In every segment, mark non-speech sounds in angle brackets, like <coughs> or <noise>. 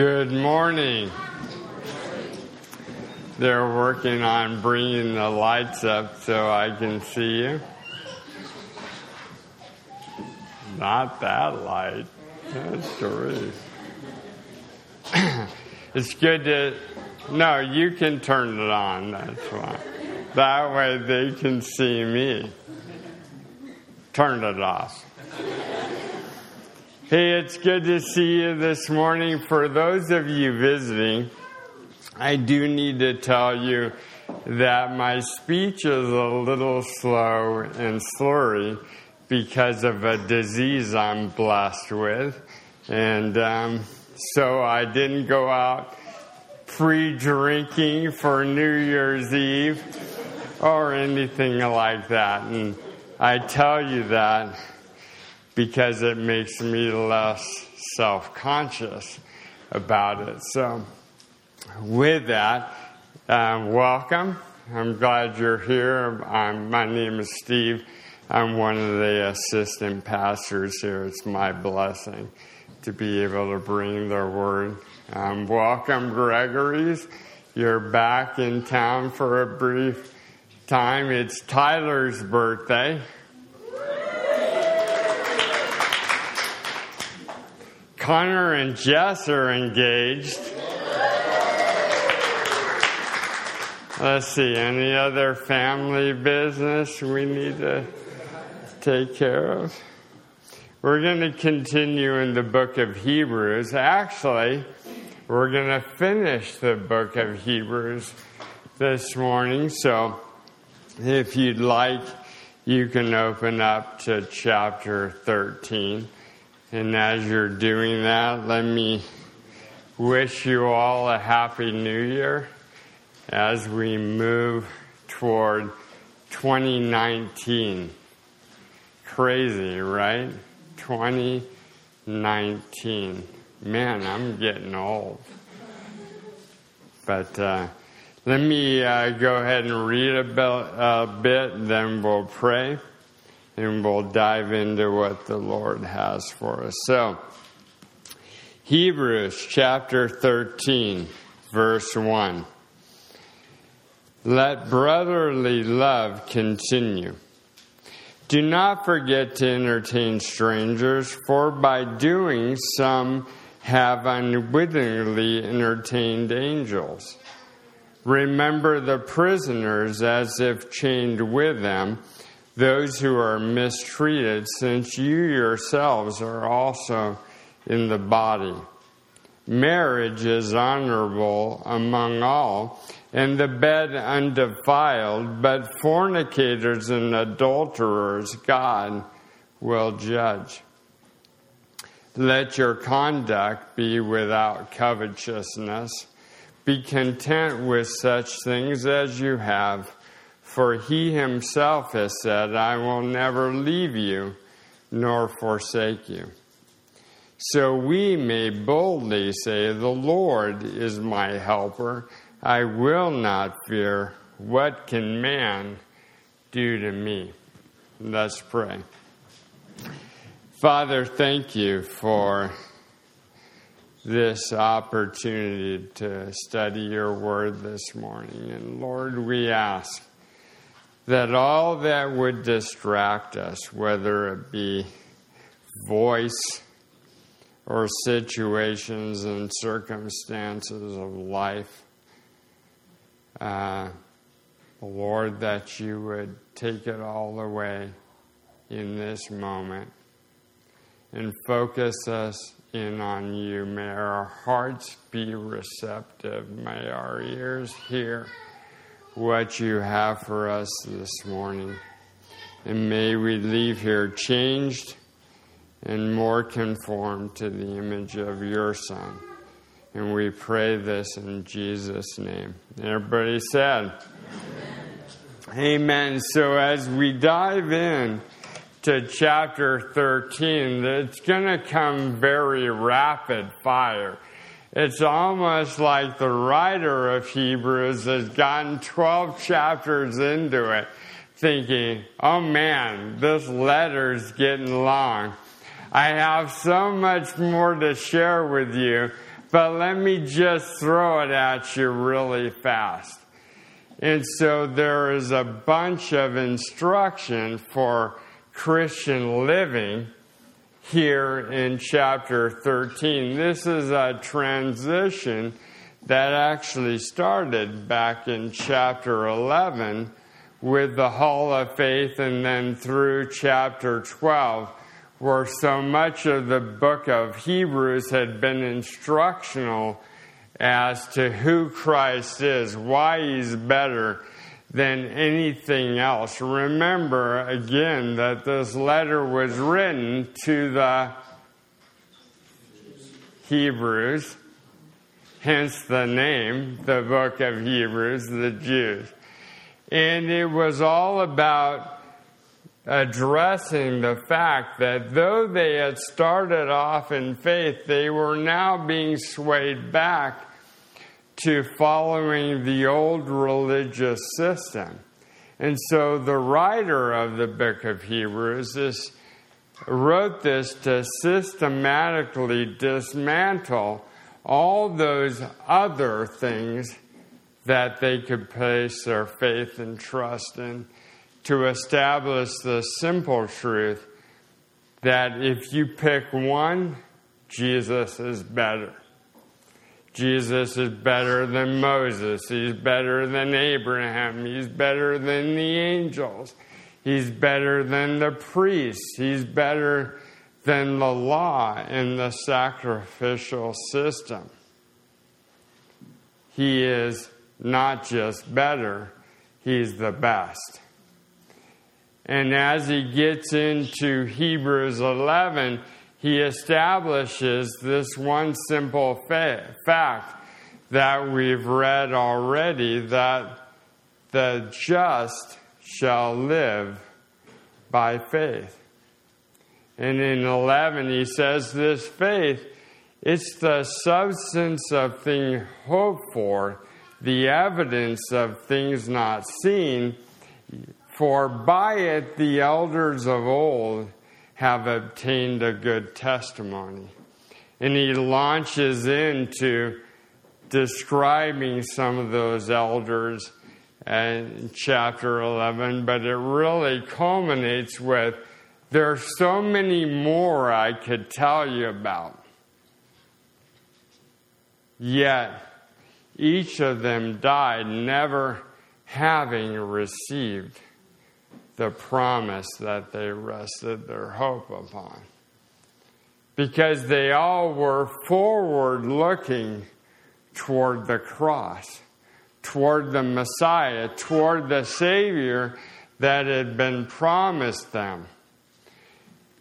Good morning. They're working on bringing the lights up so I can see you. Not that light. That's Therese. <coughs> it's good to. No, you can turn it on. That's fine. That way they can see me. Turn it off. Hey, it's good to see you this morning. For those of you visiting, I do need to tell you that my speech is a little slow and slurry because of a disease I'm blessed with. And um, so I didn't go out pre drinking for New Year's Eve or anything like that. And I tell you that because it makes me less self conscious about it. So, with that, um, welcome. I'm glad you're here. I'm, my name is Steve. I'm one of the assistant pastors here. It's my blessing to be able to bring the word. Um, welcome, Gregory's. You're back in town for a brief time. It's Tyler's birthday. Connor and Jess are engaged. Let's see, any other family business we need to take care of? We're going to continue in the book of Hebrews. Actually, we're going to finish the book of Hebrews this morning. So, if you'd like, you can open up to chapter 13. And as you're doing that, let me wish you all a happy new year as we move toward 2019. Crazy, right? 2019. Man, I'm getting old. But uh, let me uh, go ahead and read a bit, a bit, then we'll pray and we'll dive into what the Lord has for us. So, Hebrews chapter 13, verse 1. Let brotherly love continue. Do not forget to entertain strangers, for by doing some have unwittingly entertained angels. Remember the prisoners as if chained with them those who are mistreated, since you yourselves are also in the body. Marriage is honorable among all, and the bed undefiled, but fornicators and adulterers God will judge. Let your conduct be without covetousness. Be content with such things as you have for he himself has said, I will never leave you nor forsake you. So we may boldly say, The Lord is my helper. I will not fear. What can man do to me? Let's pray. Father, thank you for this opportunity to study your word this morning. And Lord, we ask that all that would distract us, whether it be voice or situations and circumstances of life, uh, Lord, that you would take it all away in this moment and focus us in on you. May our hearts be receptive. May our ears hear what you have for us this morning. And may we leave here changed and more conformed to the image of your Son. And we pray this in Jesus' name. Everybody said, Amen. Amen. So as we dive in to chapter 13, it's going to come very rapid fire. It's almost like the writer of Hebrews has gotten 12 chapters into it, thinking, oh man, this letter's getting long. I have so much more to share with you, but let me just throw it at you really fast. And so there is a bunch of instruction for Christian living here in chapter 13. This is a transition that actually started back in chapter 11 with the Hall of Faith and then through chapter 12, where so much of the book of Hebrews had been instructional as to who Christ is, why he's better than anything else. Remember again that this letter was written to the Hebrews, hence the name, the book of Hebrews, the Jews. And it was all about addressing the fact that though they had started off in faith, they were now being swayed back to following the old religious system. And so the writer of the book of Hebrews is, wrote this to systematically dismantle all those other things that they could place their faith and trust in to establish the simple truth that if you pick one, Jesus is better. Jesus is better than Moses. He's better than Abraham. He's better than the angels. He's better than the priests. He's better than the law and the sacrificial system. He is not just better, he's the best. And as he gets into Hebrews 11, he establishes this one simple fa- fact that we've read already that the just shall live by faith. And in 11, he says, This faith, it's the substance of things hoped for, the evidence of things not seen. For by it the elders of old have obtained a good testimony. And he launches into describing some of those elders in chapter 11, but it really culminates with there are so many more I could tell you about. Yet, each of them died never having received the promise that they rested their hope upon. Because they all were forward looking toward the cross, toward the Messiah, toward the Savior that had been promised them.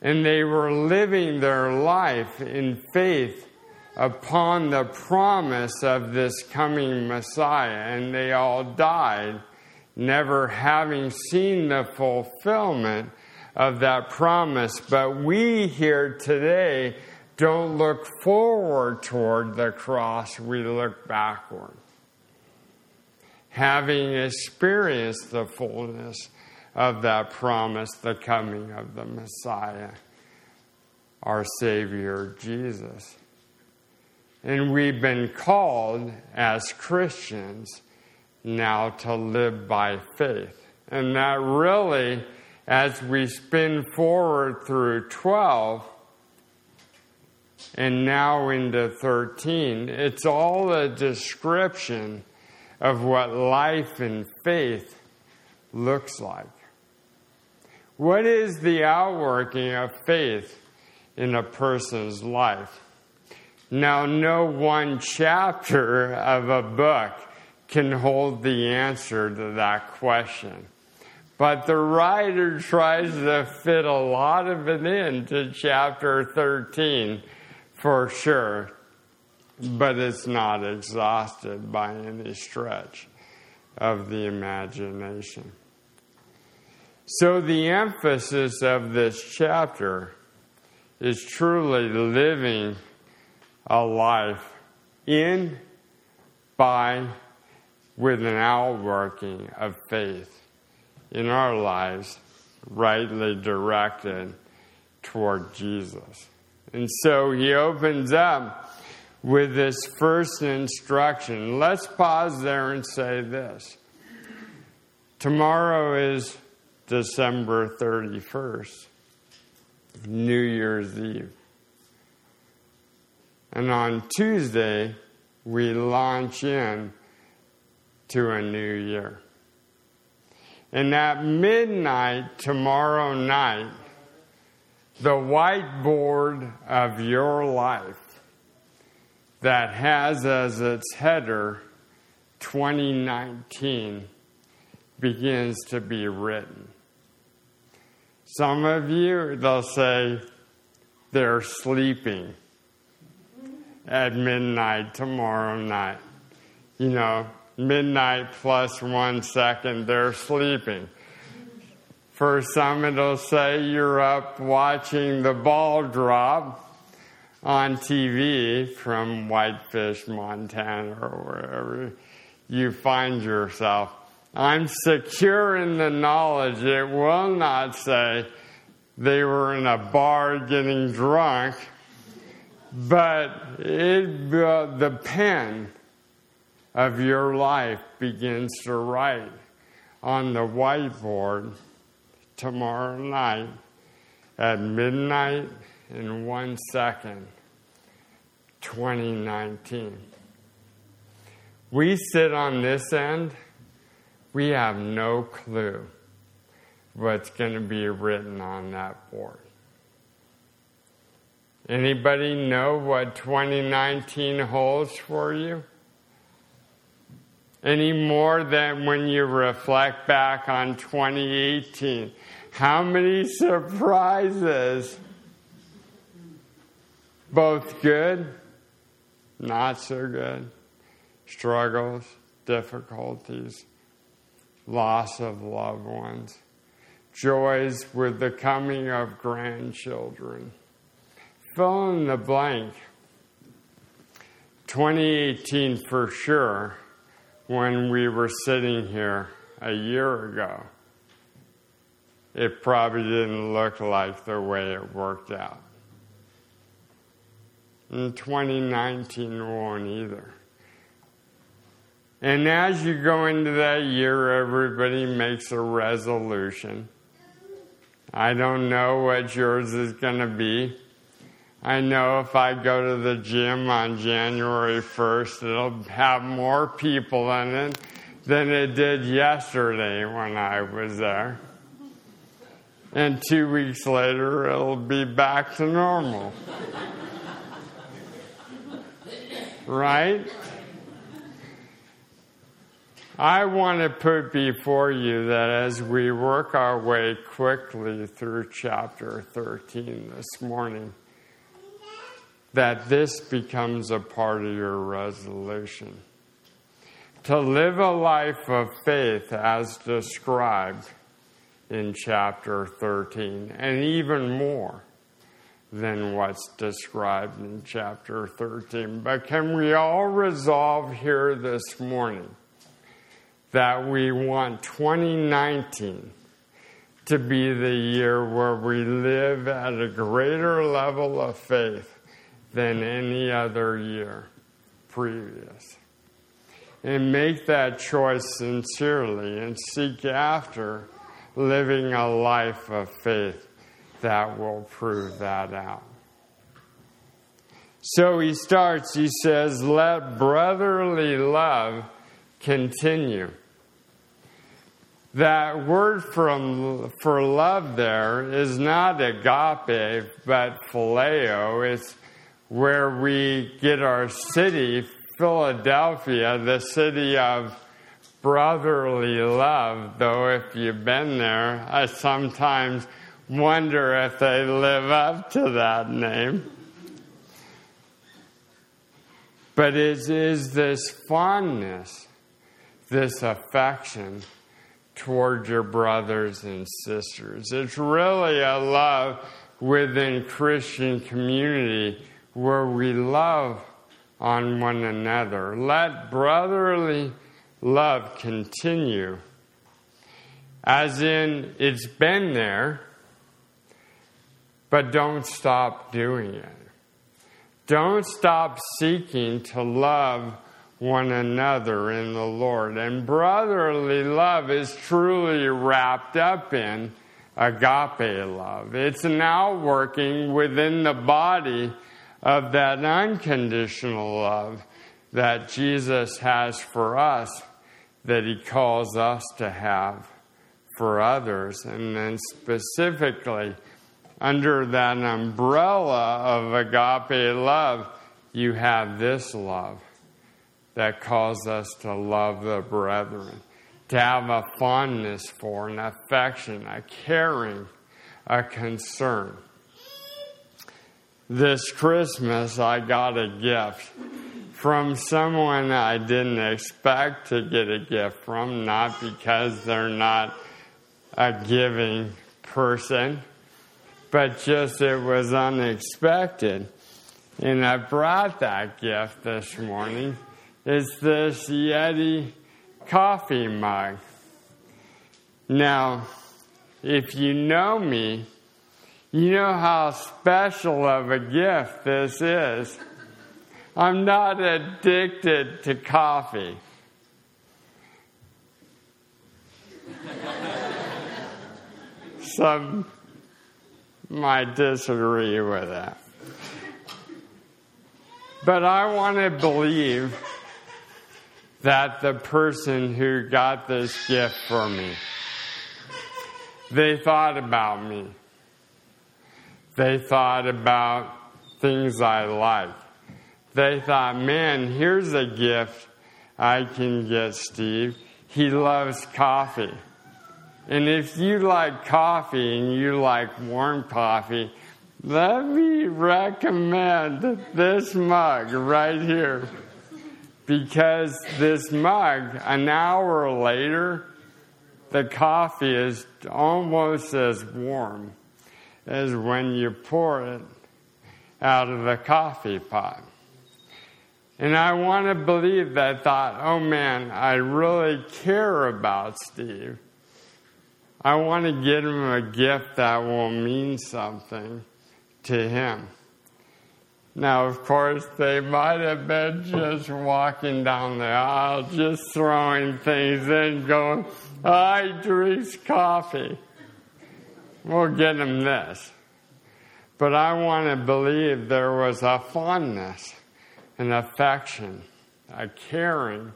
And they were living their life in faith upon the promise of this coming Messiah, and they all died never having seen the fulfillment of that promise. But we here today don't look forward toward the cross, we look backward. Having experienced the fullness of that promise, the coming of the Messiah, our Savior Jesus. And we've been called as Christians now to live by faith. And that really, as we spin forward through 12 and now into 13, it's all a description of what life and faith looks like. What is the outworking of faith in a person's life? Now, no one chapter of a book can hold the answer to that question. But the writer tries to fit a lot of it into chapter 13 for sure, but it's not exhausted by any stretch of the imagination. So, the emphasis of this chapter is truly living a life in, by, with an outworking of faith in our lives, rightly directed toward Jesus. And so he opens up with this first instruction. Let's pause there and say this. Tomorrow is December 31st, New Year's Eve. And on Tuesday, we launch in to a new year. And at midnight tomorrow night, the whiteboard of your life that has as its header 2019 begins to be written. Some of you, they'll say they're sleeping at midnight tomorrow night. You know, midnight plus one second, they're sleeping. For some, it'll say you're up watching the ball drop on TV from Whitefish, Montana, or wherever you find yourself. I'm secure in the knowledge it will not say they were in a bar getting drunk, but it, uh, the pen of your life begins to write on the whiteboard tomorrow night at midnight in one second, 2019. We sit on this end, we have no clue what's going to be written on that board. Anybody know what 2019 holds for you? Any more than when you reflect back on 2018? How many surprises? Both good, not so good, struggles, difficulties, loss of loved ones, joys with the coming of grandchildren. Fill in the blank. 2018 for sure, when we were sitting here a year ago, it probably didn't look like the way it worked out. In 2019 won't either. And as you go into that year, everybody makes a resolution. I don't know what yours is going to be. I know if I go to the gym on January 1st, it'll have more people in it than it did yesterday when I was there. And two weeks later, it'll be back to normal. right? I want to put before you that as we work our way quickly through chapter 13 this morning, that this becomes a part of your resolution. To live a life of faith as described in chapter 13, and even more than what's described in chapter 13. But can we all resolve here this morning that we want 2019 to be the year where we live at a greater level of faith than any other year previous? And make that choice sincerely and seek after living a life of faith that will prove that out. So he starts, he says, let brotherly love continue. That word from, for love there is not agape, but phileo. It's where we get our city, Philadelphia, the city of brotherly love, though if you've been there, I sometimes wonder if they live up to that name. But it is this fondness, this affection toward your brothers and sisters. It's really a love within Christian community where we love on one another. Let brotherly love continue. As in, it's been there, but don't stop doing it. Don't stop seeking to love one another in the Lord. And brotherly love is truly wrapped up in agape love. It's an outworking within the body of that unconditional love that Jesus has for us, that he calls us to have for others. And then specifically, under that umbrella of agape love, you have this love that calls us to love the brethren, to have a fondness for, an affection, a caring, a concern. This Christmas, I got a gift from someone I didn't expect to get a gift from, not because they're not a giving person, but just it was unexpected. And I brought that gift this morning It's this Yeti coffee mug. Now, if you know me, you know how special of a gift this is. I'm not addicted to coffee. Some might disagree with that. But I want to believe that the person who got this gift for me, they thought about me. They thought about things I like. They thought, man, here's a gift I can get Steve. He loves coffee. And if you like coffee and you like warm coffee, let me recommend this mug right here because this mug, an hour later, the coffee is almost as warm as when you pour it out of the coffee pot. And I want to believe that thought, oh man, I really care about Steve. I want to get him a gift that will mean something to him. Now, of course, they might have been just walking down the aisle, just throwing things in, going, I drink coffee. We'll get them this. But I want to believe there was a fondness, an affection, a caring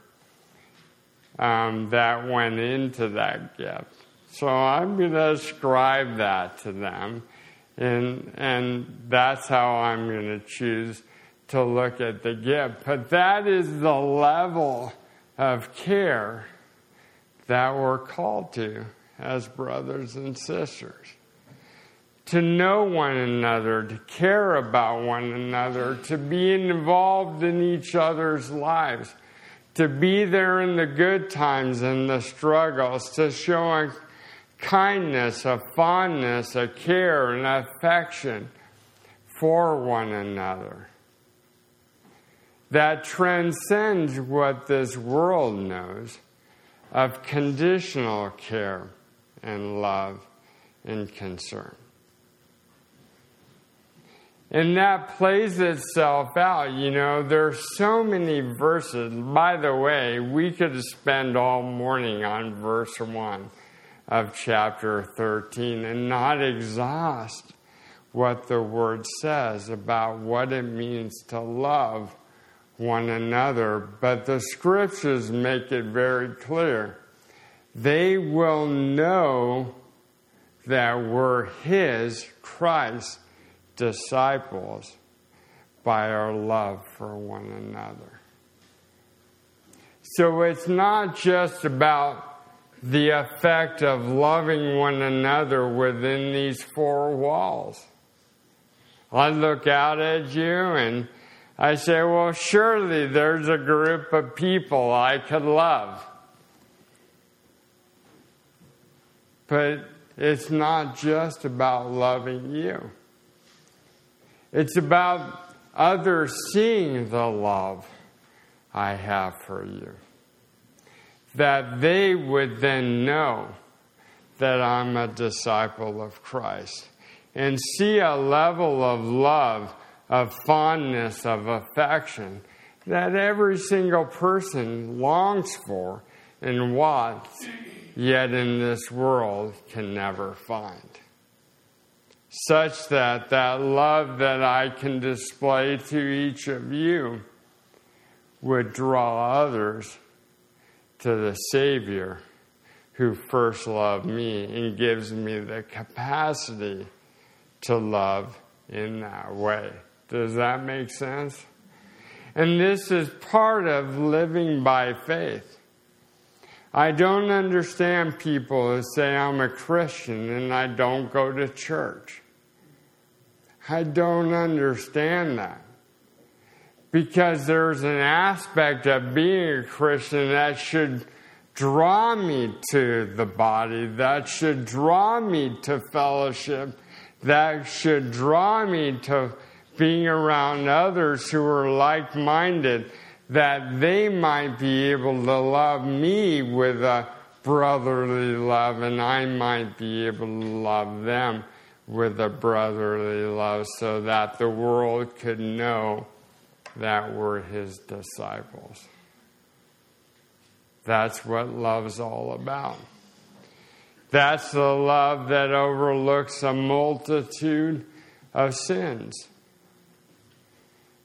um, that went into that gift. So I'm going to ascribe that to them and, and that's how I'm going to choose to look at the gift. But that is the level of care that we're called to as brothers and sisters. To know one another, to care about one another, to be involved in each other's lives, to be there in the good times and the struggles, to show a kindness, a fondness, a care, an affection for one another that transcends what this world knows of conditional care and love and concern. And that plays itself out. You know, there's so many verses. By the way, we could spend all morning on verse 1 of chapter 13 and not exhaust what the word says about what it means to love one another. But the scriptures make it very clear. They will know that we're His, Christ, disciples by our love for one another. So it's not just about the effect of loving one another within these four walls. I look out at you and I say, well, surely there's a group of people I could love. But it's not just about loving you. It's about others seeing the love I have for you that they would then know that I'm a disciple of Christ and see a level of love of fondness, of affection that every single person longs for and wants, yet in this world can never find. Such that that love that I can display to each of you would draw others to the Savior who first loved me and gives me the capacity to love in that way. Does that make sense? And this is part of living by faith. I don't understand people who say I'm a Christian and I don't go to church. I don't understand that. Because there's an aspect of being a Christian that should draw me to the body, that should draw me to fellowship, that should draw me to being around others who are like minded, that they might be able to love me with a brotherly love, and I might be able to love them with a brotherly love, so that the world could know that we're his disciples. That's what love's all about. That's the love that overlooks a multitude of sins.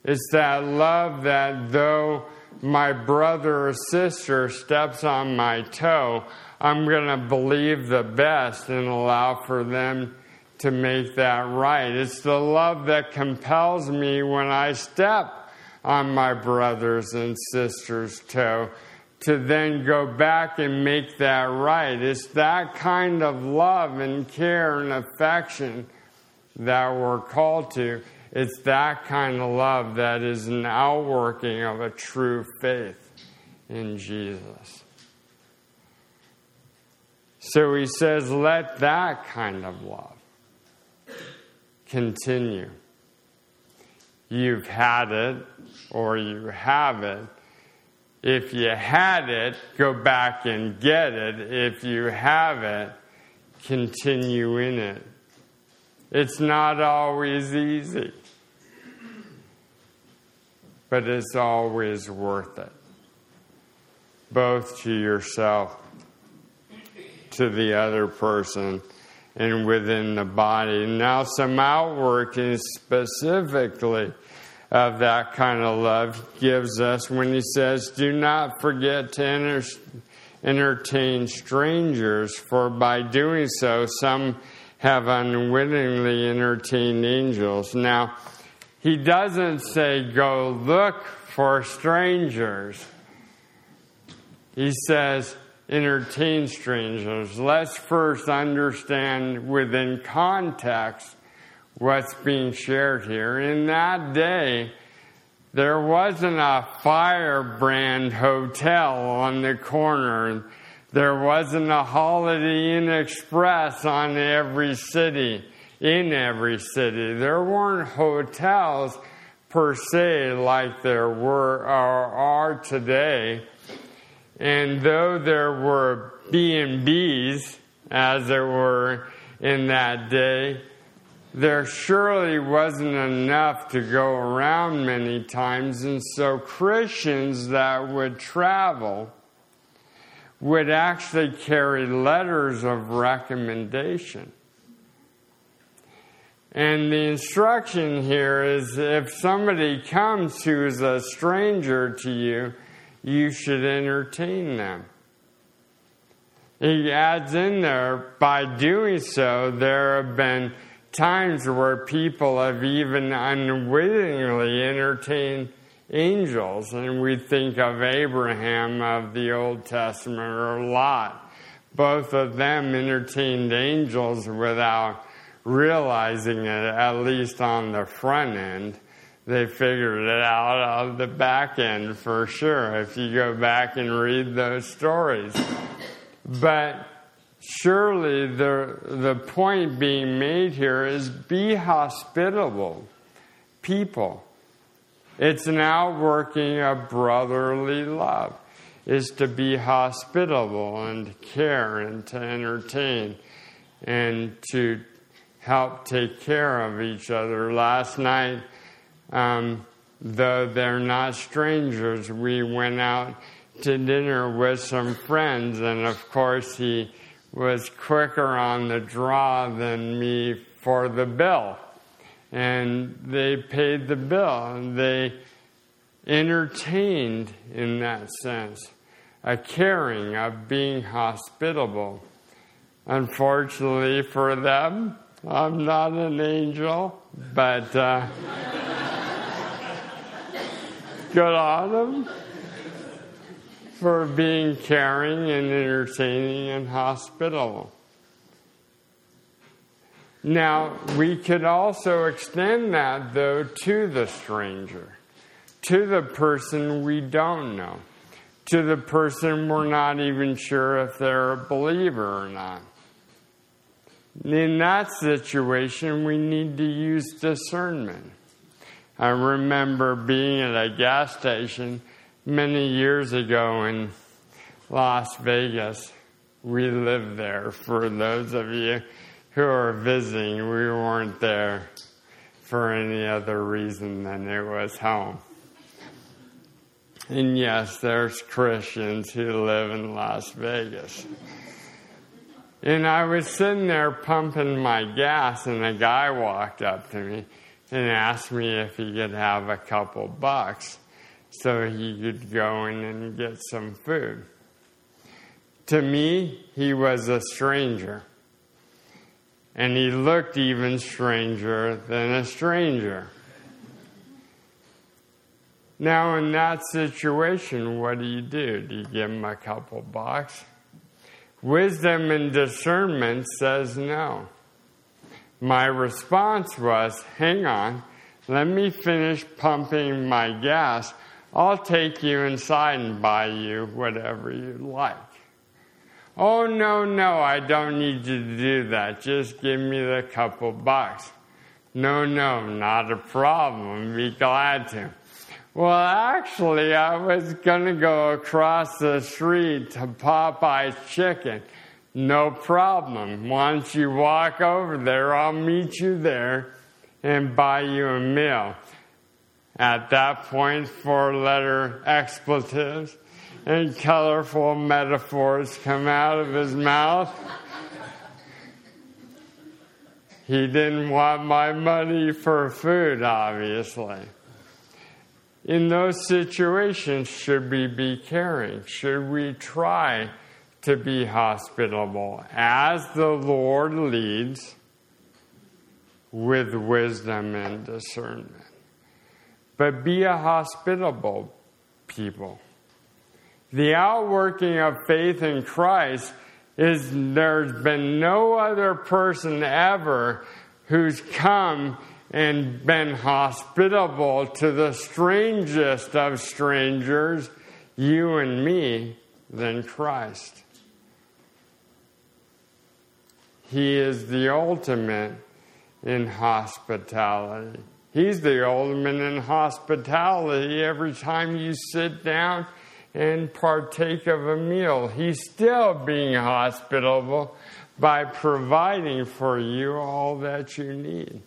It's that love that though my brother or sister steps on my toe, I'm going to believe the best and allow for them to make that right. It's the love that compels me when I step on my brother's and sister's toe to then go back and make that right. It's that kind of love and care and affection that we're called to. It's that kind of love that is an outworking of a true faith in Jesus. So he says, let that kind of love continue. You've had it or you have it if you had it, go back and get it. If you have it, continue in it. It's not always easy, but it's always worth it, both to yourself, to the other person, and within the body. Now, some outworking specifically of that kind of love gives us when he says, Do not forget to enter, entertain strangers, for by doing so, some have unwittingly entertained angels. Now, he doesn't say, Go look for strangers. He says, entertain strangers. Let's first understand within context what's being shared here. In that day, there wasn't a firebrand hotel on the corner. There wasn't a Holiday Inn Express on every city, in every city. There weren't hotels per se like there were or are today. And though there were B&Bs, as there were in that day, there surely wasn't enough to go around many times, and so Christians that would travel would actually carry letters of recommendation. And the instruction here is if somebody comes who is a stranger to you, you should entertain them. He adds in there, by doing so, there have been times where people have even unwittingly entertained angels, and we think of Abraham of the Old Testament or Lot. Both of them entertained angels without realizing it, at least on the front end. They figured it out on the back end for sure, if you go back and read those stories. But surely the, the point being made here is be hospitable people. It's an outworking of brotherly love, is to be hospitable and to care and to entertain and to help take care of each other. Last night um, though they're not strangers. We went out to dinner with some friends, and of course, he was quicker on the draw than me for the bill. And they paid the bill, and they entertained in that sense, a caring of being hospitable. Unfortunately for them, I'm not an angel, but uh, good on them for being caring and entertaining and hospitable. Now, we could also extend that, though, to the stranger, to the person we don't know, to the person we're not even sure if they're a believer or not. In that situation, we need to use discernment. I remember being at a gas station many years ago in Las Vegas. We lived there. For those of you who are visiting, we weren't there for any other reason than it was home. And yes, there's Christians who live in Las Vegas. And I was sitting there pumping my gas, and a guy walked up to me and asked me if he could have a couple bucks so he could go in and get some food. To me, he was a stranger. And he looked even stranger than a stranger. Now, in that situation, what do you do? Do you give him a couple bucks? Wisdom and discernment says no. My response was, hang on, let me finish pumping my gas I'll take you inside and buy you whatever you like. Oh, no, no, I don't need you to do that. Just give me the couple bucks. No, no, not a problem. Be glad to. Well, actually, I was going to go across the street to Popeye's Chicken. No problem. Once you walk over there, I'll meet you there and buy you a meal. At that point, four letter expletives and colorful metaphors come out of his mouth. He didn't want my money for food, obviously. In those situations, should we be caring? Should we try to be hospitable as the Lord leads with wisdom and discernment? but be a hospitable people. The outworking of faith in Christ is there's been no other person ever who's come and been hospitable to the strangest of strangers, you and me, than Christ. He is the ultimate in hospitality. He's the ultimate in hospitality. Every time you sit down and partake of a meal, He's still being hospitable by providing for you all that you need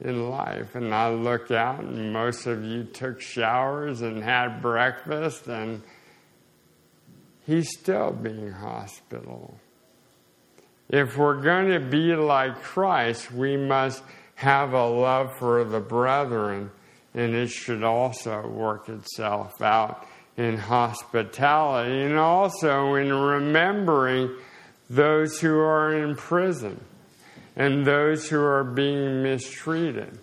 in life. And I look out, and most of you took showers and had breakfast, and He's still being hospitable. If we're going to be like Christ, we must have a love for the brethren, and it should also work itself out in hospitality and also in remembering those who are in prison and those who are being mistreated.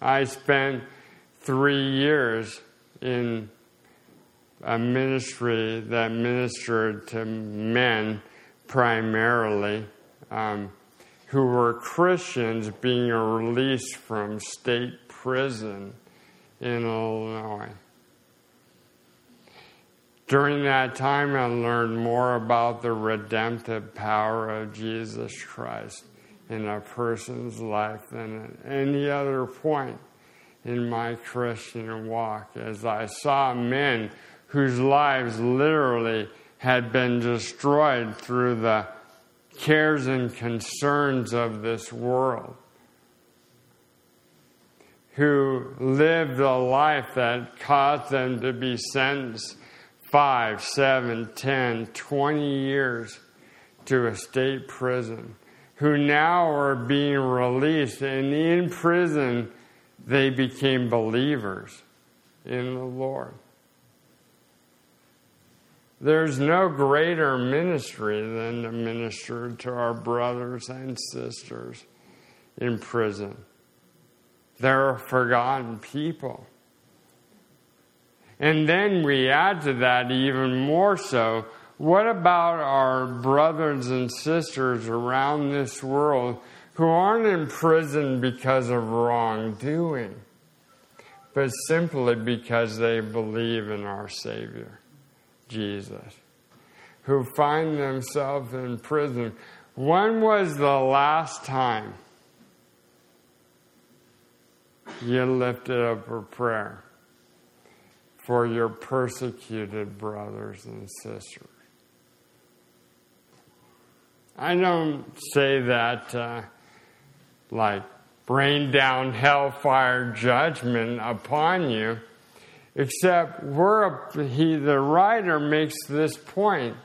I spent three years in a ministry that ministered to men primarily. Um, who were Christians being released from state prison in Illinois. During that time, I learned more about the redemptive power of Jesus Christ in a person's life than at any other point in my Christian walk, as I saw men whose lives literally had been destroyed through the cares and concerns of this world. who lived a life that caused them to be sentenced five, seven, ten, twenty years to a state prison, who now are being released, and in prison they became believers in the Lord. There's no greater ministry than to minister to our brothers and sisters in prison. They're forgotten people. And then we add to that even more so what about our brothers and sisters around this world who aren't in prison because of wrongdoing, but simply because they believe in our Savior, Jesus, who find themselves in prison? When was the last time you lifted up a prayer for your persecuted brothers and sisters? I don't say that uh, like rain down hellfire judgment upon you, except we're a, he the writer makes this point.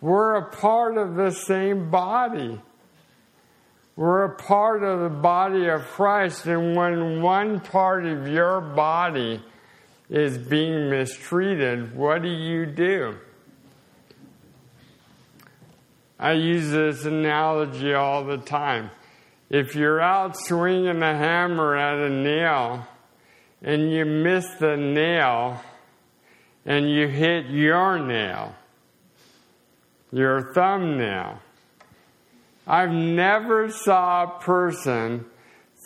We're a part of the same body. We're a part of the body of Christ, and when one part of your body is being mistreated, what do you do? I use this analogy all the time. If you're out swinging a hammer at a nail and you miss the nail and you hit your nail, your thumbnail, I've never saw a person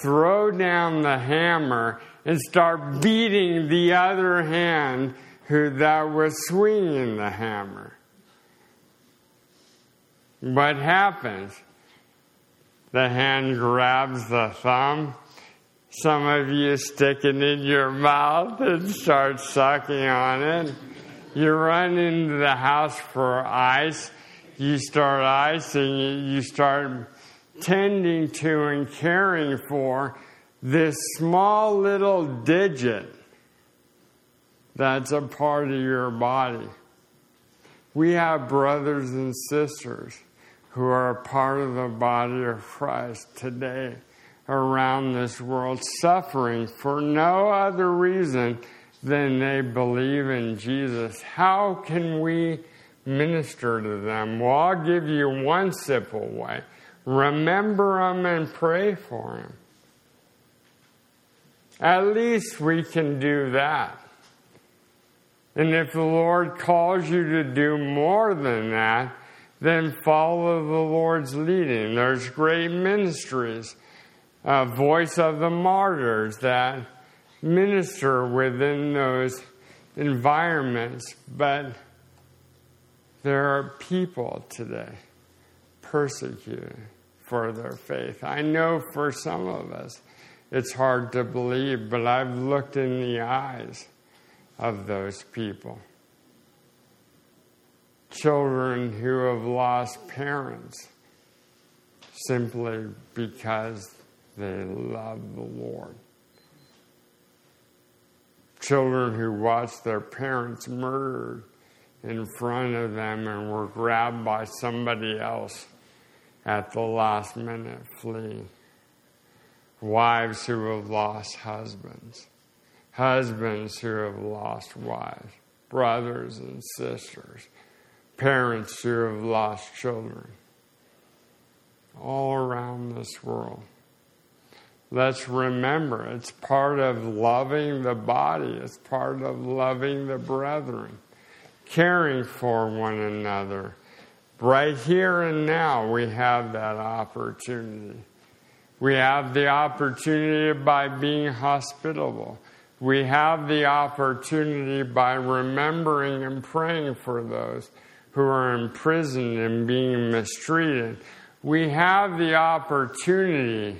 throw down the hammer and start beating the other hand who that was swinging the hammer. What happens? The hand grabs the thumb. Some of you stick it in your mouth and start sucking on it. You run into the house for ice. You start icing. You start tending to and caring for this small little digit that's a part of your body. We have brothers and sisters who are a part of the body of Christ today around this world, suffering for no other reason than they believe in Jesus. How can we minister to them? Well, I'll give you one simple way remember them and pray for them. At least we can do that. And if the Lord calls you to do more than that, then follow the Lord's leading. There's great ministries, a voice of the martyrs that minister within those environments, but there are people today persecuted for their faith. I know for some of us it's hard to believe, but I've looked in the eyes of those people children who have lost parents simply because they love the Lord. Children who watched their parents murdered in front of them and were grabbed by somebody else at the last minute fleeing. Wives who have lost husbands. Husbands who have lost wives. Brothers and sisters parents who have lost children all around this world. Let's remember it's part of loving the body, it's part of loving the brethren, caring for one another. Right here and now, we have that opportunity. We have the opportunity by being hospitable. We have the opportunity by remembering and praying for those who are imprisoned and being mistreated. We have the opportunity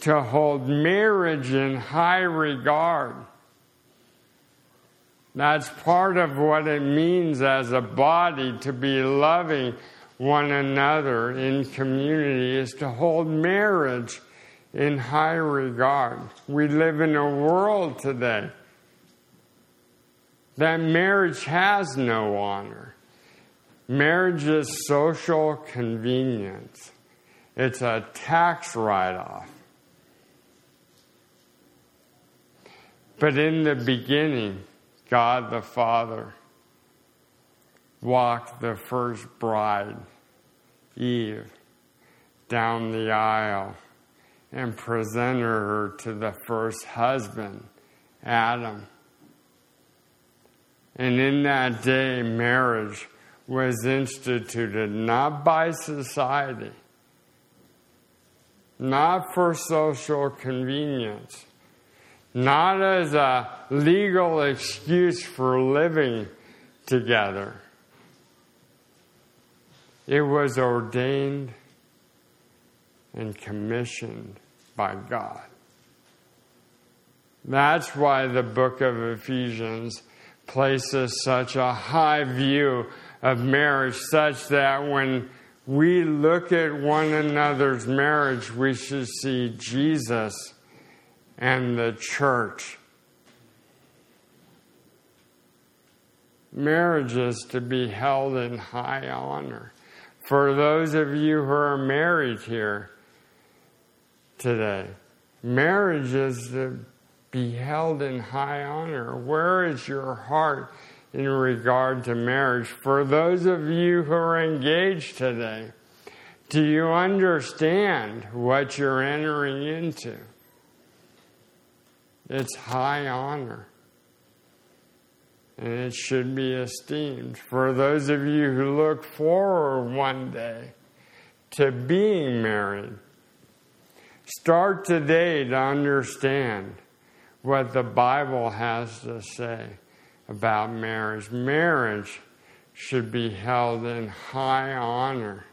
to hold marriage in high regard. That's part of what it means as a body to be loving one another in community is to hold marriage in high regard. We live in a world today that marriage has no honor. Marriage is social convenience. It's a tax write off. But in the beginning, God the Father walked the first bride, Eve, down the aisle and presented her to the first husband, Adam. And in that day, marriage was instituted not by society, not for social convenience, not as a legal excuse for living together. It was ordained and commissioned by God. That's why the book of Ephesians places such a high view of marriage, such that when we look at one another's marriage, we should see Jesus and the church. Marriage is to be held in high honor. For those of you who are married here today, marriage is to be held in high honor. Where is your heart in regard to marriage? For those of you who are engaged today, do you understand what you're entering into? It's high honor. And it should be esteemed. For those of you who look forward one day to being married, start today to understand what the Bible has to say about marriage. Marriage should be held in high honor.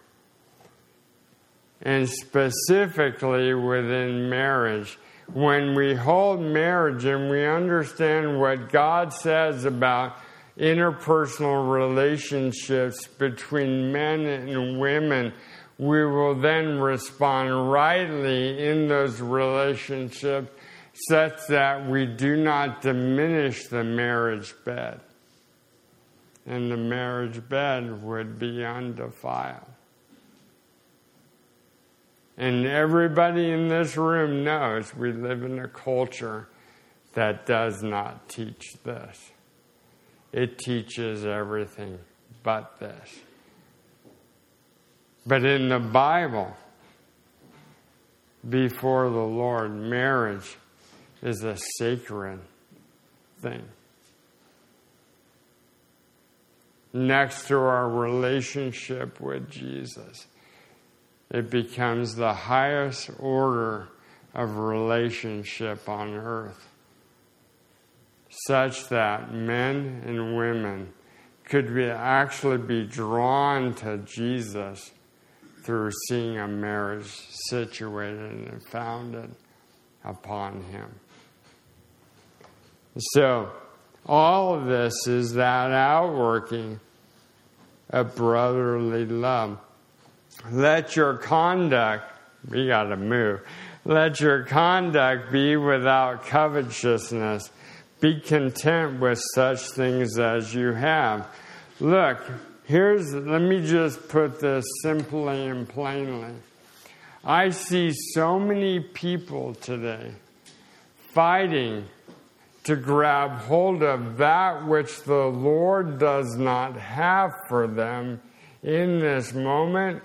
And specifically within marriage, when we hold marriage and we understand what God says about interpersonal relationships between men and women, we will then respond rightly in those relationships such that we do not diminish the marriage bed. And the marriage bed would be undefiled. And everybody in this room knows we live in a culture that does not teach this. It teaches everything but this. But in the Bible, before the Lord, marriage is a sacred thing. Next to our relationship with Jesus it becomes the highest order of relationship on earth, such that men and women could be, actually be drawn to Jesus through seeing a marriage situated and founded upon Him. So, all of this is that outworking of brotherly love. Let your conduct, we got to move. Let your conduct be without covetousness. Be content with such things as you have. Look, here's, let me just put this simply and plainly. I see so many people today fighting to grab hold of that which the Lord does not have for them in this moment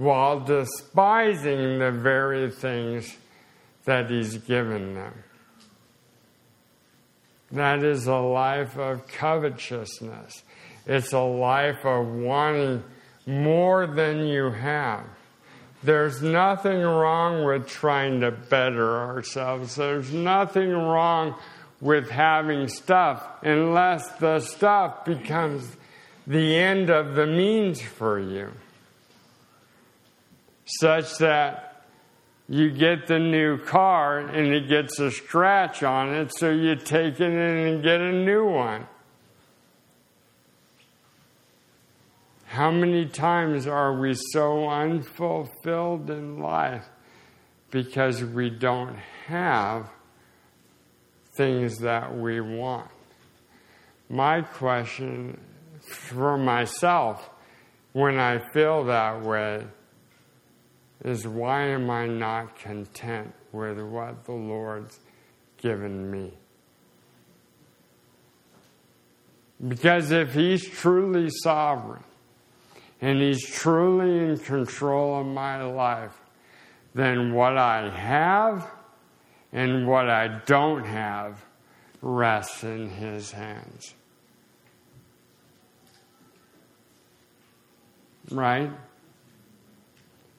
while despising the very things that He's given them. That is a life of covetousness. It's a life of wanting more than you have. There's nothing wrong with trying to better ourselves. There's nothing wrong with having stuff unless the stuff becomes the end of the means for you such that you get the new car and it gets a scratch on it, so you take it in and get a new one. How many times are we so unfulfilled in life because we don't have things that we want. My question for myself when I feel that way is why am I not content with what the Lord's given me? Because if He's truly sovereign and He's truly in control of my life, then what I have and what I don't have rests in His hands. Right?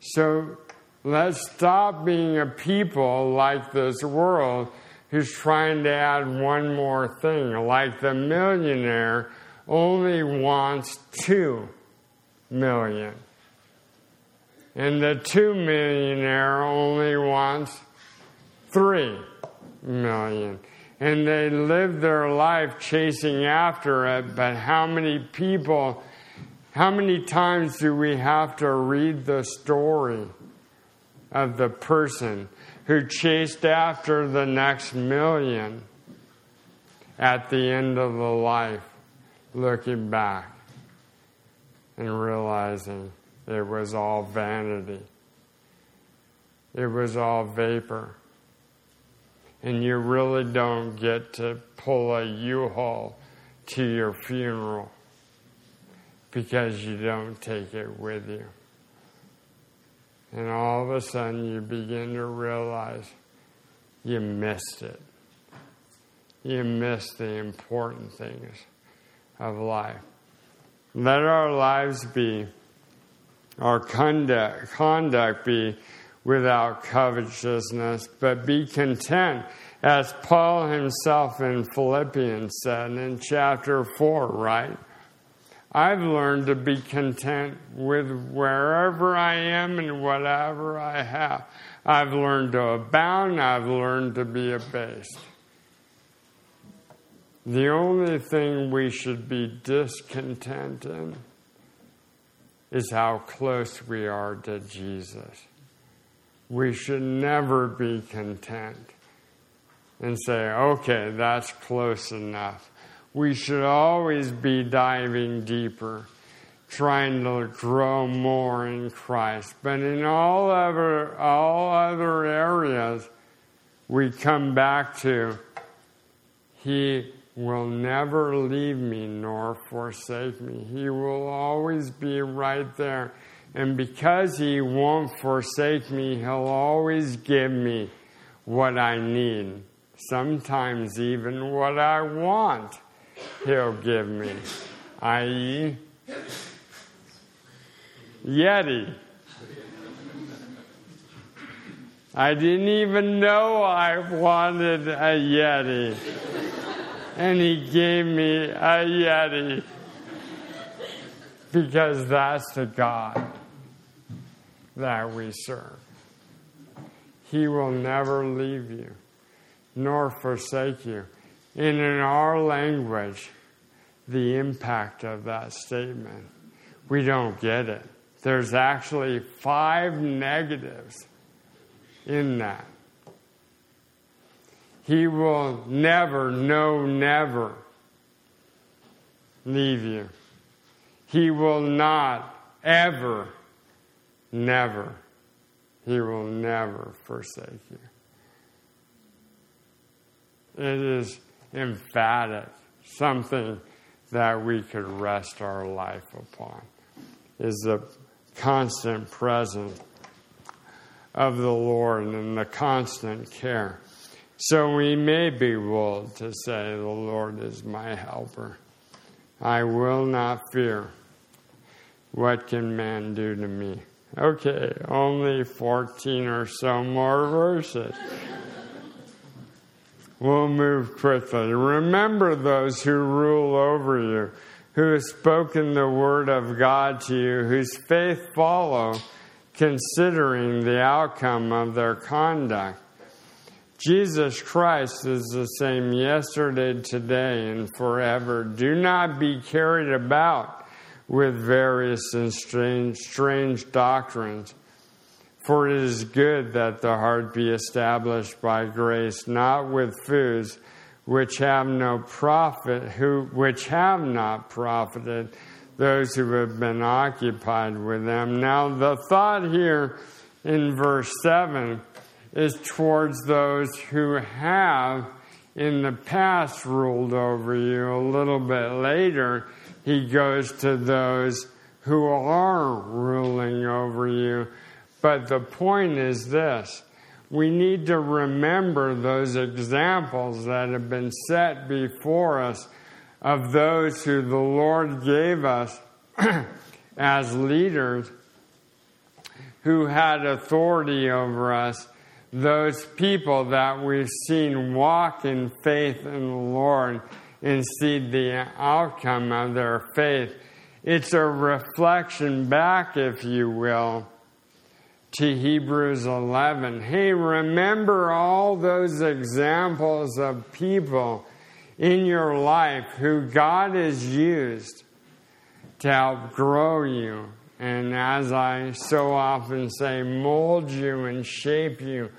So let's stop being a people like this world who's trying to add one more thing. Like the millionaire only wants two million. And the two millionaire only wants three million. And they live their life chasing after it, but how many people, how many times do we have to read the story of the person who chased after the next million at the end of the life, looking back and realizing it was all vanity. It was all vapor. And you really don't get to pull a U-Haul to your funeral because you don't take it with you. And all of a sudden you begin to realize you missed it. You missed the important things of life. Let our lives be, our conduct, conduct be without covetousness, but be content, as Paul himself in Philippians said in chapter 4, right? I've learned to be content with wherever I am and whatever I have. I've learned to abound, I've learned to be abased. The only thing we should be discontent in is how close we are to Jesus. We should never be content and say, okay, that's close enough we should always be diving deeper, trying to grow more in Christ. But in all other, all other areas, we come back to He will never leave me nor forsake me. He will always be right there. And because He won't forsake me, He'll always give me what I need, sometimes even what I want he'll give me, i.e., Yeti. I didn't even know I wanted a Yeti. And he gave me a Yeti. Because that's the God that we serve. He will never leave you nor forsake you. And in our language, the impact of that statement, we don't get it. There's actually five negatives in that. He will never, no, never leave you. He will not ever, never, he will never forsake you. It is emphatic, something that we could rest our life upon, is the constant presence of the Lord and the constant care. So we may be bold to say, The Lord is my helper. I will not fear. What can man do to me? Okay, only 14 or so more verses. We'll move quickly. Remember those who rule over you, who have spoken the word of God to you, whose faith follow, considering the outcome of their conduct. Jesus Christ is the same yesterday, today, and forever. Do not be carried about with various and strange, strange doctrines For it is good that the heart be established by grace, not with foods which have no profit, who which have not profited those who have been occupied with them. Now the thought here in verse seven is towards those who have in the past ruled over you. A little bit later, he goes to those who are ruling over you. But the point is this we need to remember those examples that have been set before us of those who the Lord gave us <clears throat> as leaders who had authority over us, those people that we've seen walk in faith in the Lord and see the outcome of their faith. It's a reflection back, if you will, to Hebrews 11. Hey, remember all those examples of people in your life who God has used to help grow you. And as I so often say, mold you and shape you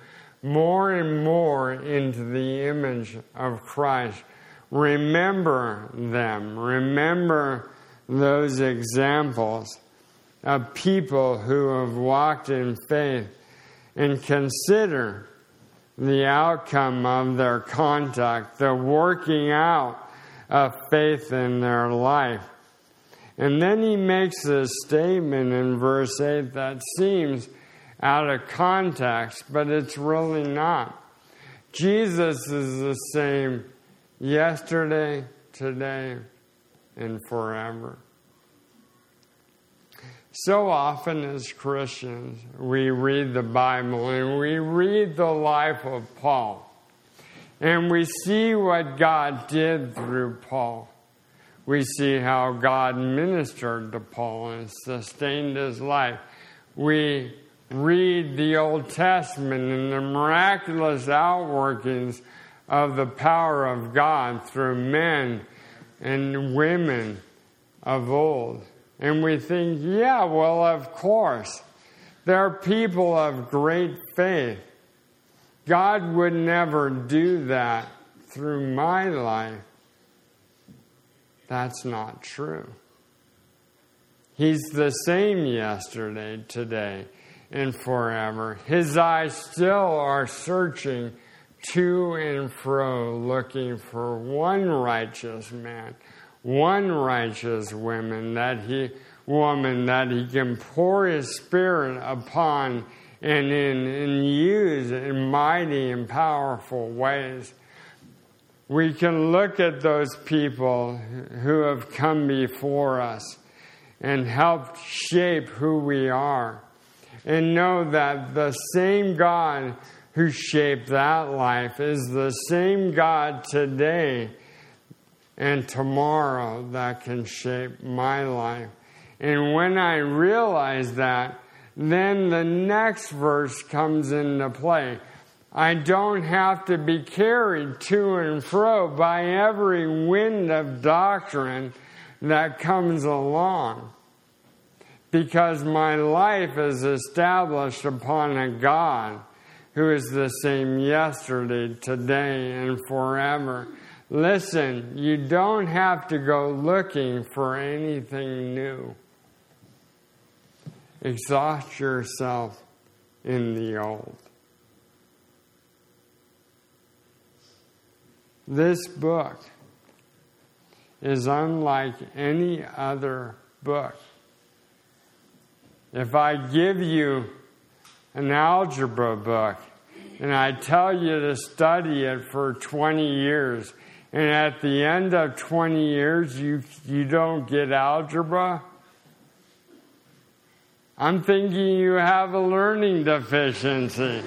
more and more into the image of Christ. Remember them. Remember those examples of people who have walked in faith and consider the outcome of their conduct, the working out of faith in their life. And then he makes this statement in verse 8 that seems out of context, but it's really not. Jesus is the same yesterday, today, and forever. So often, as Christians, we read the Bible and we read the life of Paul, and we see what God did through Paul. We see how God ministered to Paul and sustained his life. We read the Old Testament and the miraculous outworkings of the power of God through men and women of old. And we think, yeah, well, of course. There are people of great faith. God would never do that through my life. That's not true. He's the same yesterday, today, and forever. His eyes still are searching to and fro, looking for one righteous man one righteous woman that he woman that he can pour his spirit upon and in and use in mighty and powerful ways. We can look at those people who have come before us and helped shape who we are and know that the same God who shaped that life is the same God today and tomorrow that can shape my life. And when I realize that, then the next verse comes into play. I don't have to be carried to and fro by every wind of doctrine that comes along. Because my life is established upon a God who is the same yesterday, today, and forever. Listen, you don't have to go looking for anything new. Exhaust yourself in the old. This book is unlike any other book. If I give you an algebra book and I tell you to study it for 20 years, and at the end of 20 years you, you don't get algebra, I'm thinking you have a learning deficiency.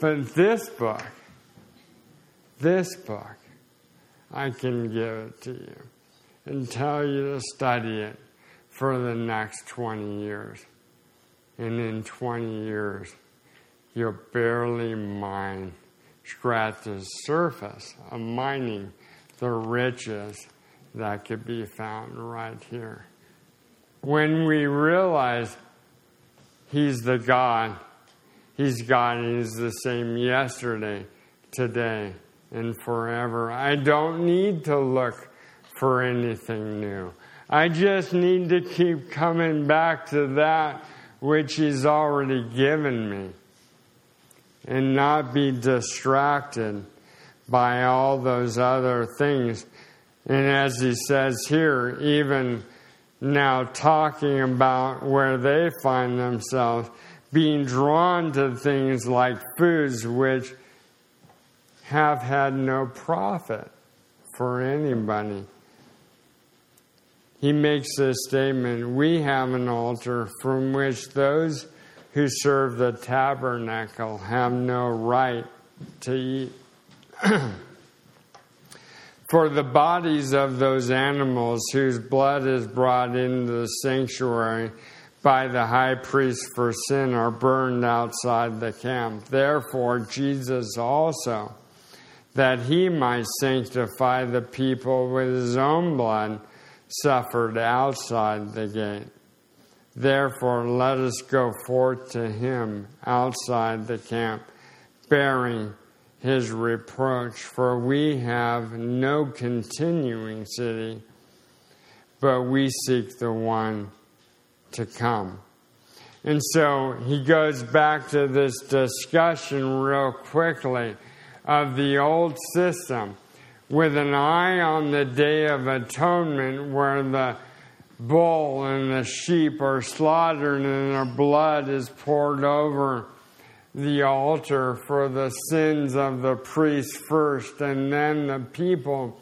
but this book, this book, I can give it to you and tell you to study it for the next 20 years. And in 20 years, you'll barely mind scratch the surface of mining the riches that could be found right here. When we realize He's the God. He's God and He's the same yesterday, today, and forever. I don't need to look for anything new. I just need to keep coming back to that which He's already given me and not be distracted by all those other things. And as He says here, even now talking about where they find themselves being drawn to things like foods which have had no profit for anybody. He makes this statement We have an altar from which those who serve the tabernacle have no right to eat. <clears throat> For the bodies of those animals whose blood is brought into the sanctuary by the high priest for sin are burned outside the camp. Therefore, Jesus also, that he might sanctify the people with his own blood, suffered outside the gate. Therefore, let us go forth to him outside the camp, bearing his reproach, for we have no continuing city, but we seek the one to come. And so he goes back to this discussion real quickly of the old system with an eye on the Day of Atonement where the bull and the sheep are slaughtered and their blood is poured over the altar for the sins of the priest first and then the people.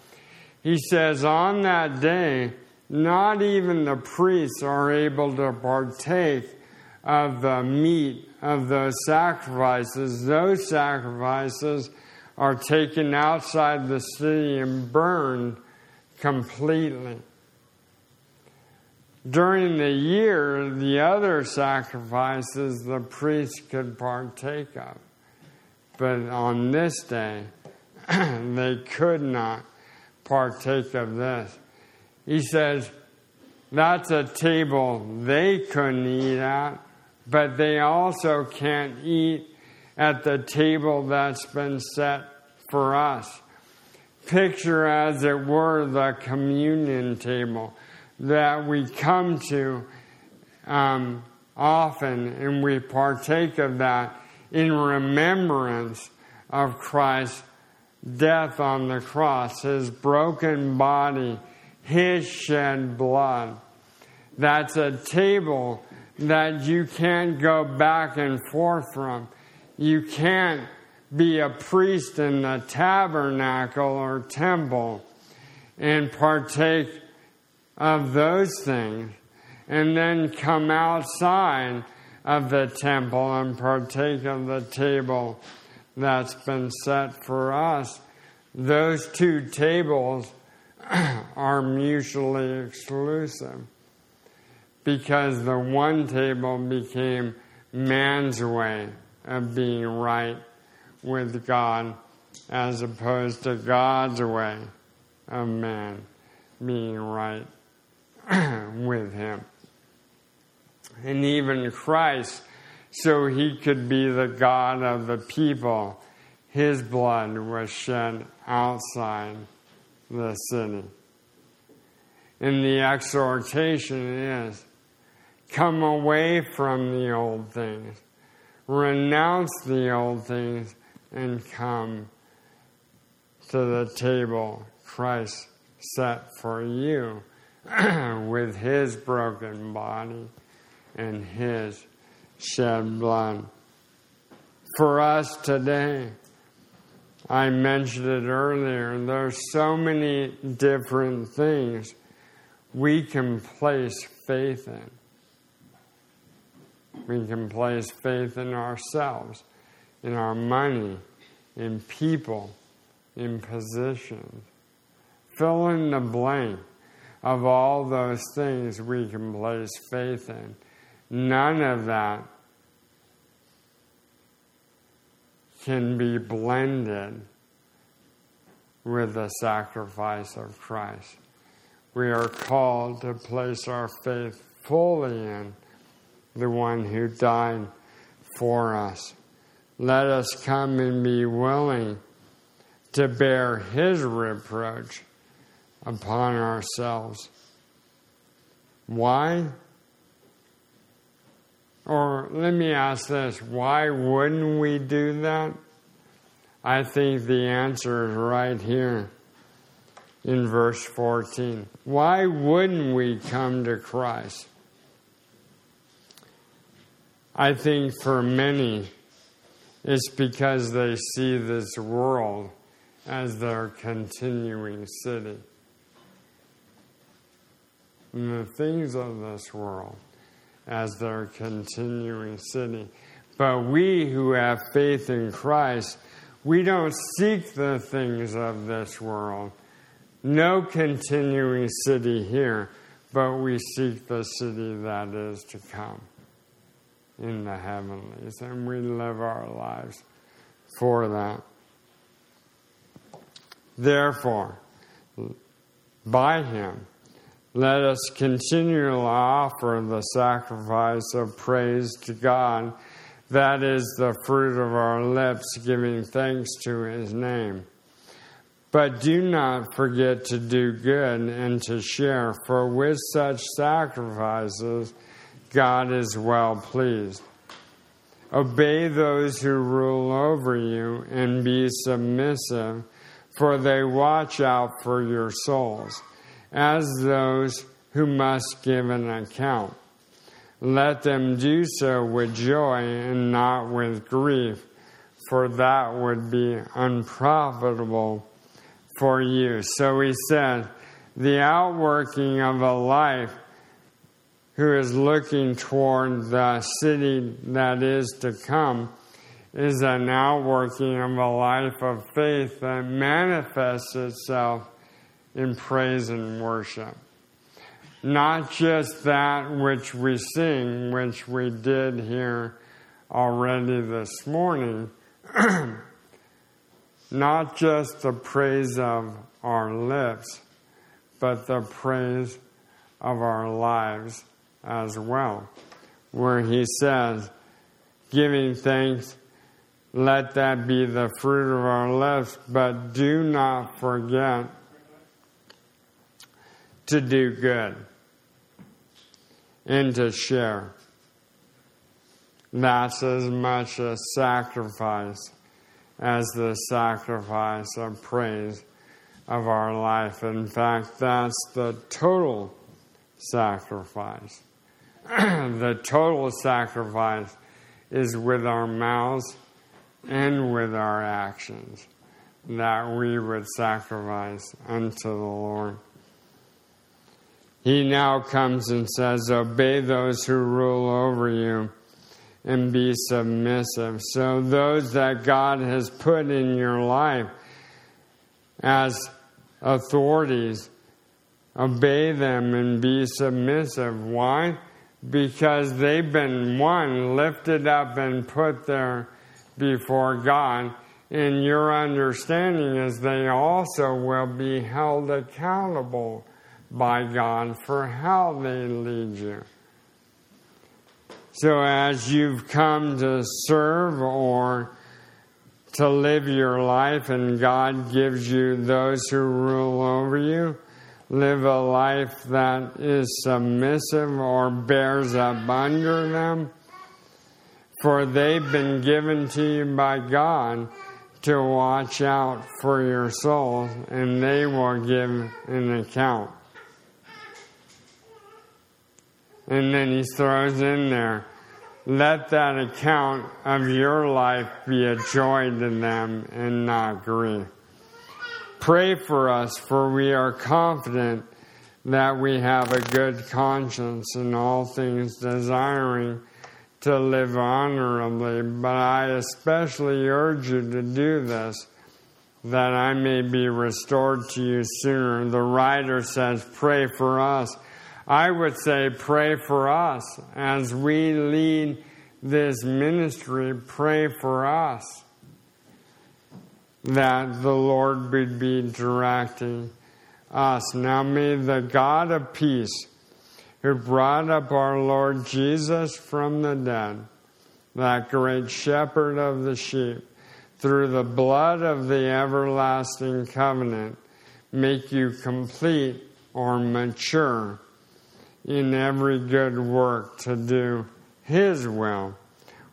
He says, on that day, not even the priests are able to partake of the meat of those sacrifices. Those sacrifices are taken outside the city and burned completely. During the year, the other sacrifices the priest could partake of. But on this day, <clears throat> they could not partake of this. He says, that's a table they couldn't eat at, but they also can't eat at the table that's been set for us. Picture, as it were, the communion table that we come to um, often and we partake of that in remembrance of Christ's death on the cross, his broken body, his shed blood. That's a table that you can't go back and forth from. You can't be a priest in the tabernacle or temple and partake of those things and then come outside of the temple and partake of the table that's been set for us. Those two tables <clears throat> are mutually exclusive because the one table became man's way of being right with God as opposed to God's way of man being right <clears throat> with him. And even Christ, so he could be the God of the people, his blood was shed outside the city. And the exhortation is come away from the old things, renounce the old things, and come to the table Christ set for you <clears throat> with his broken body and his shed blood. For us today, I mentioned it earlier, there's so many different things we can place faith in. We can place faith in ourselves, in our money, in people, in positions. Fill in the blank of all those things we can place faith in. None of that can be blended with the sacrifice of Christ. We are called to place our faith fully in the one who died for us. Let us come and be willing to bear his reproach upon ourselves. Why? Or let me ask this why wouldn't we do that? I think the answer is right here in verse 14. Why wouldn't we come to Christ? I think for many, it's because they see this world as their continuing city. The things of this world as their continuing city. But we who have faith in Christ, we don't seek the things of this world. No continuing city here, but we seek the city that is to come in the heavenlies, and we live our lives for that. Therefore, by Him, let us continually offer the sacrifice of praise to God, that is the fruit of our lips, giving thanks to His name. But do not forget to do good and to share, for with such sacrifices God is well pleased. Obey those who rule over you and be submissive, for they watch out for your souls as those who must give an account. Let them do so with joy and not with grief, for that would be unprofitable for you. So he said, the outworking of a life who is looking toward the city that is to come is an outworking of a life of faith that manifests itself in praise and worship. Not just that which we sing, which we did here already this morning, <clears throat> not just the praise of our lips, but the praise of our lives as well, where he says, giving thanks, let that be the fruit of our lips, but do not forget to do good and to share. That's as much a sacrifice as the sacrifice of praise of our life. In fact, that's the total sacrifice. <clears throat> the total sacrifice is with our mouths and with our actions that we would sacrifice unto the Lord. He now comes and says, Obey those who rule over you and be submissive. So, those that God has put in your life as authorities, obey them and be submissive. Why? Because they've been, one, lifted up and put there before God. And your understanding is they also will be held accountable by God for how they lead you. So, as you've come to serve or to live your life, and God gives you those who rule over you, live a life that is submissive or bears up under them, for they've been given to you by God to watch out for your souls, and they will give an account. And then he throws in there, let that account of your life be a joy to them and not grief. Pray for us, for we are confident that we have a good conscience in all things, desiring to live honorably. But I especially urge you to do this, that I may be restored to you sooner. The writer says, Pray for us I would say pray for us as we lead this ministry. Pray for us that the Lord would be directing us. Now may the God of peace, who brought up our Lord Jesus from the dead, that great shepherd of the sheep, through the blood of the everlasting covenant, make you complete or mature in every good work to do His will,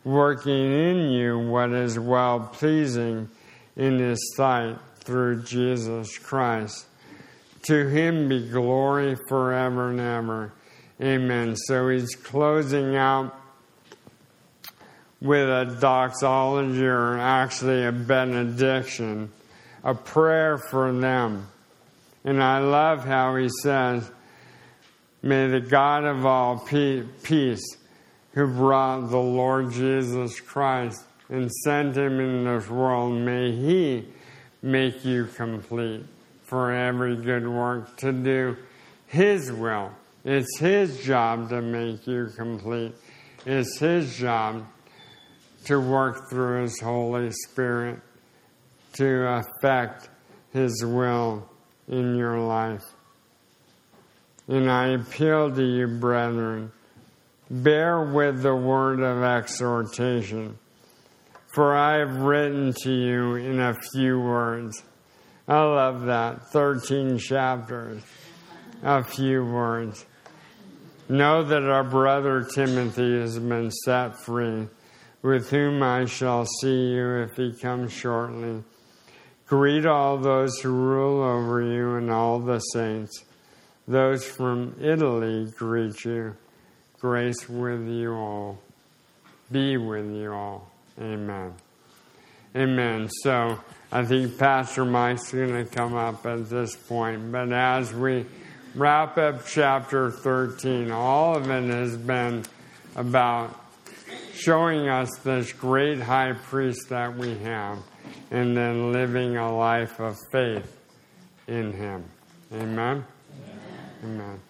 working in you what is well pleasing in His sight through Jesus Christ. To Him be glory forever and ever. Amen. So he's closing out with a doxology or actually a benediction, a prayer for them. And I love how he says, May the God of all peace, who brought the Lord Jesus Christ and sent him in this world, may he make you complete for every good work to do his will it's His job to make you complete. It's His job to work through His Holy Spirit to affect His will in your life. And I appeal to you, brethren, bear with the word of exhortation, for I have written to you in a few words. I love that. 13 chapters, a few words. Know that our brother Timothy has been set free, with whom I shall see you if he comes shortly. Greet all those who rule over you and all the saints. Those from Italy greet you. Grace with you all. Be with you all. Amen. Amen. So I think Pastor Mike's going to come up at this point. But as we wrap up chapter 13. All of it has been about showing us this great high priest that we have and then living a life of faith in him. Amen? Amen. Amen.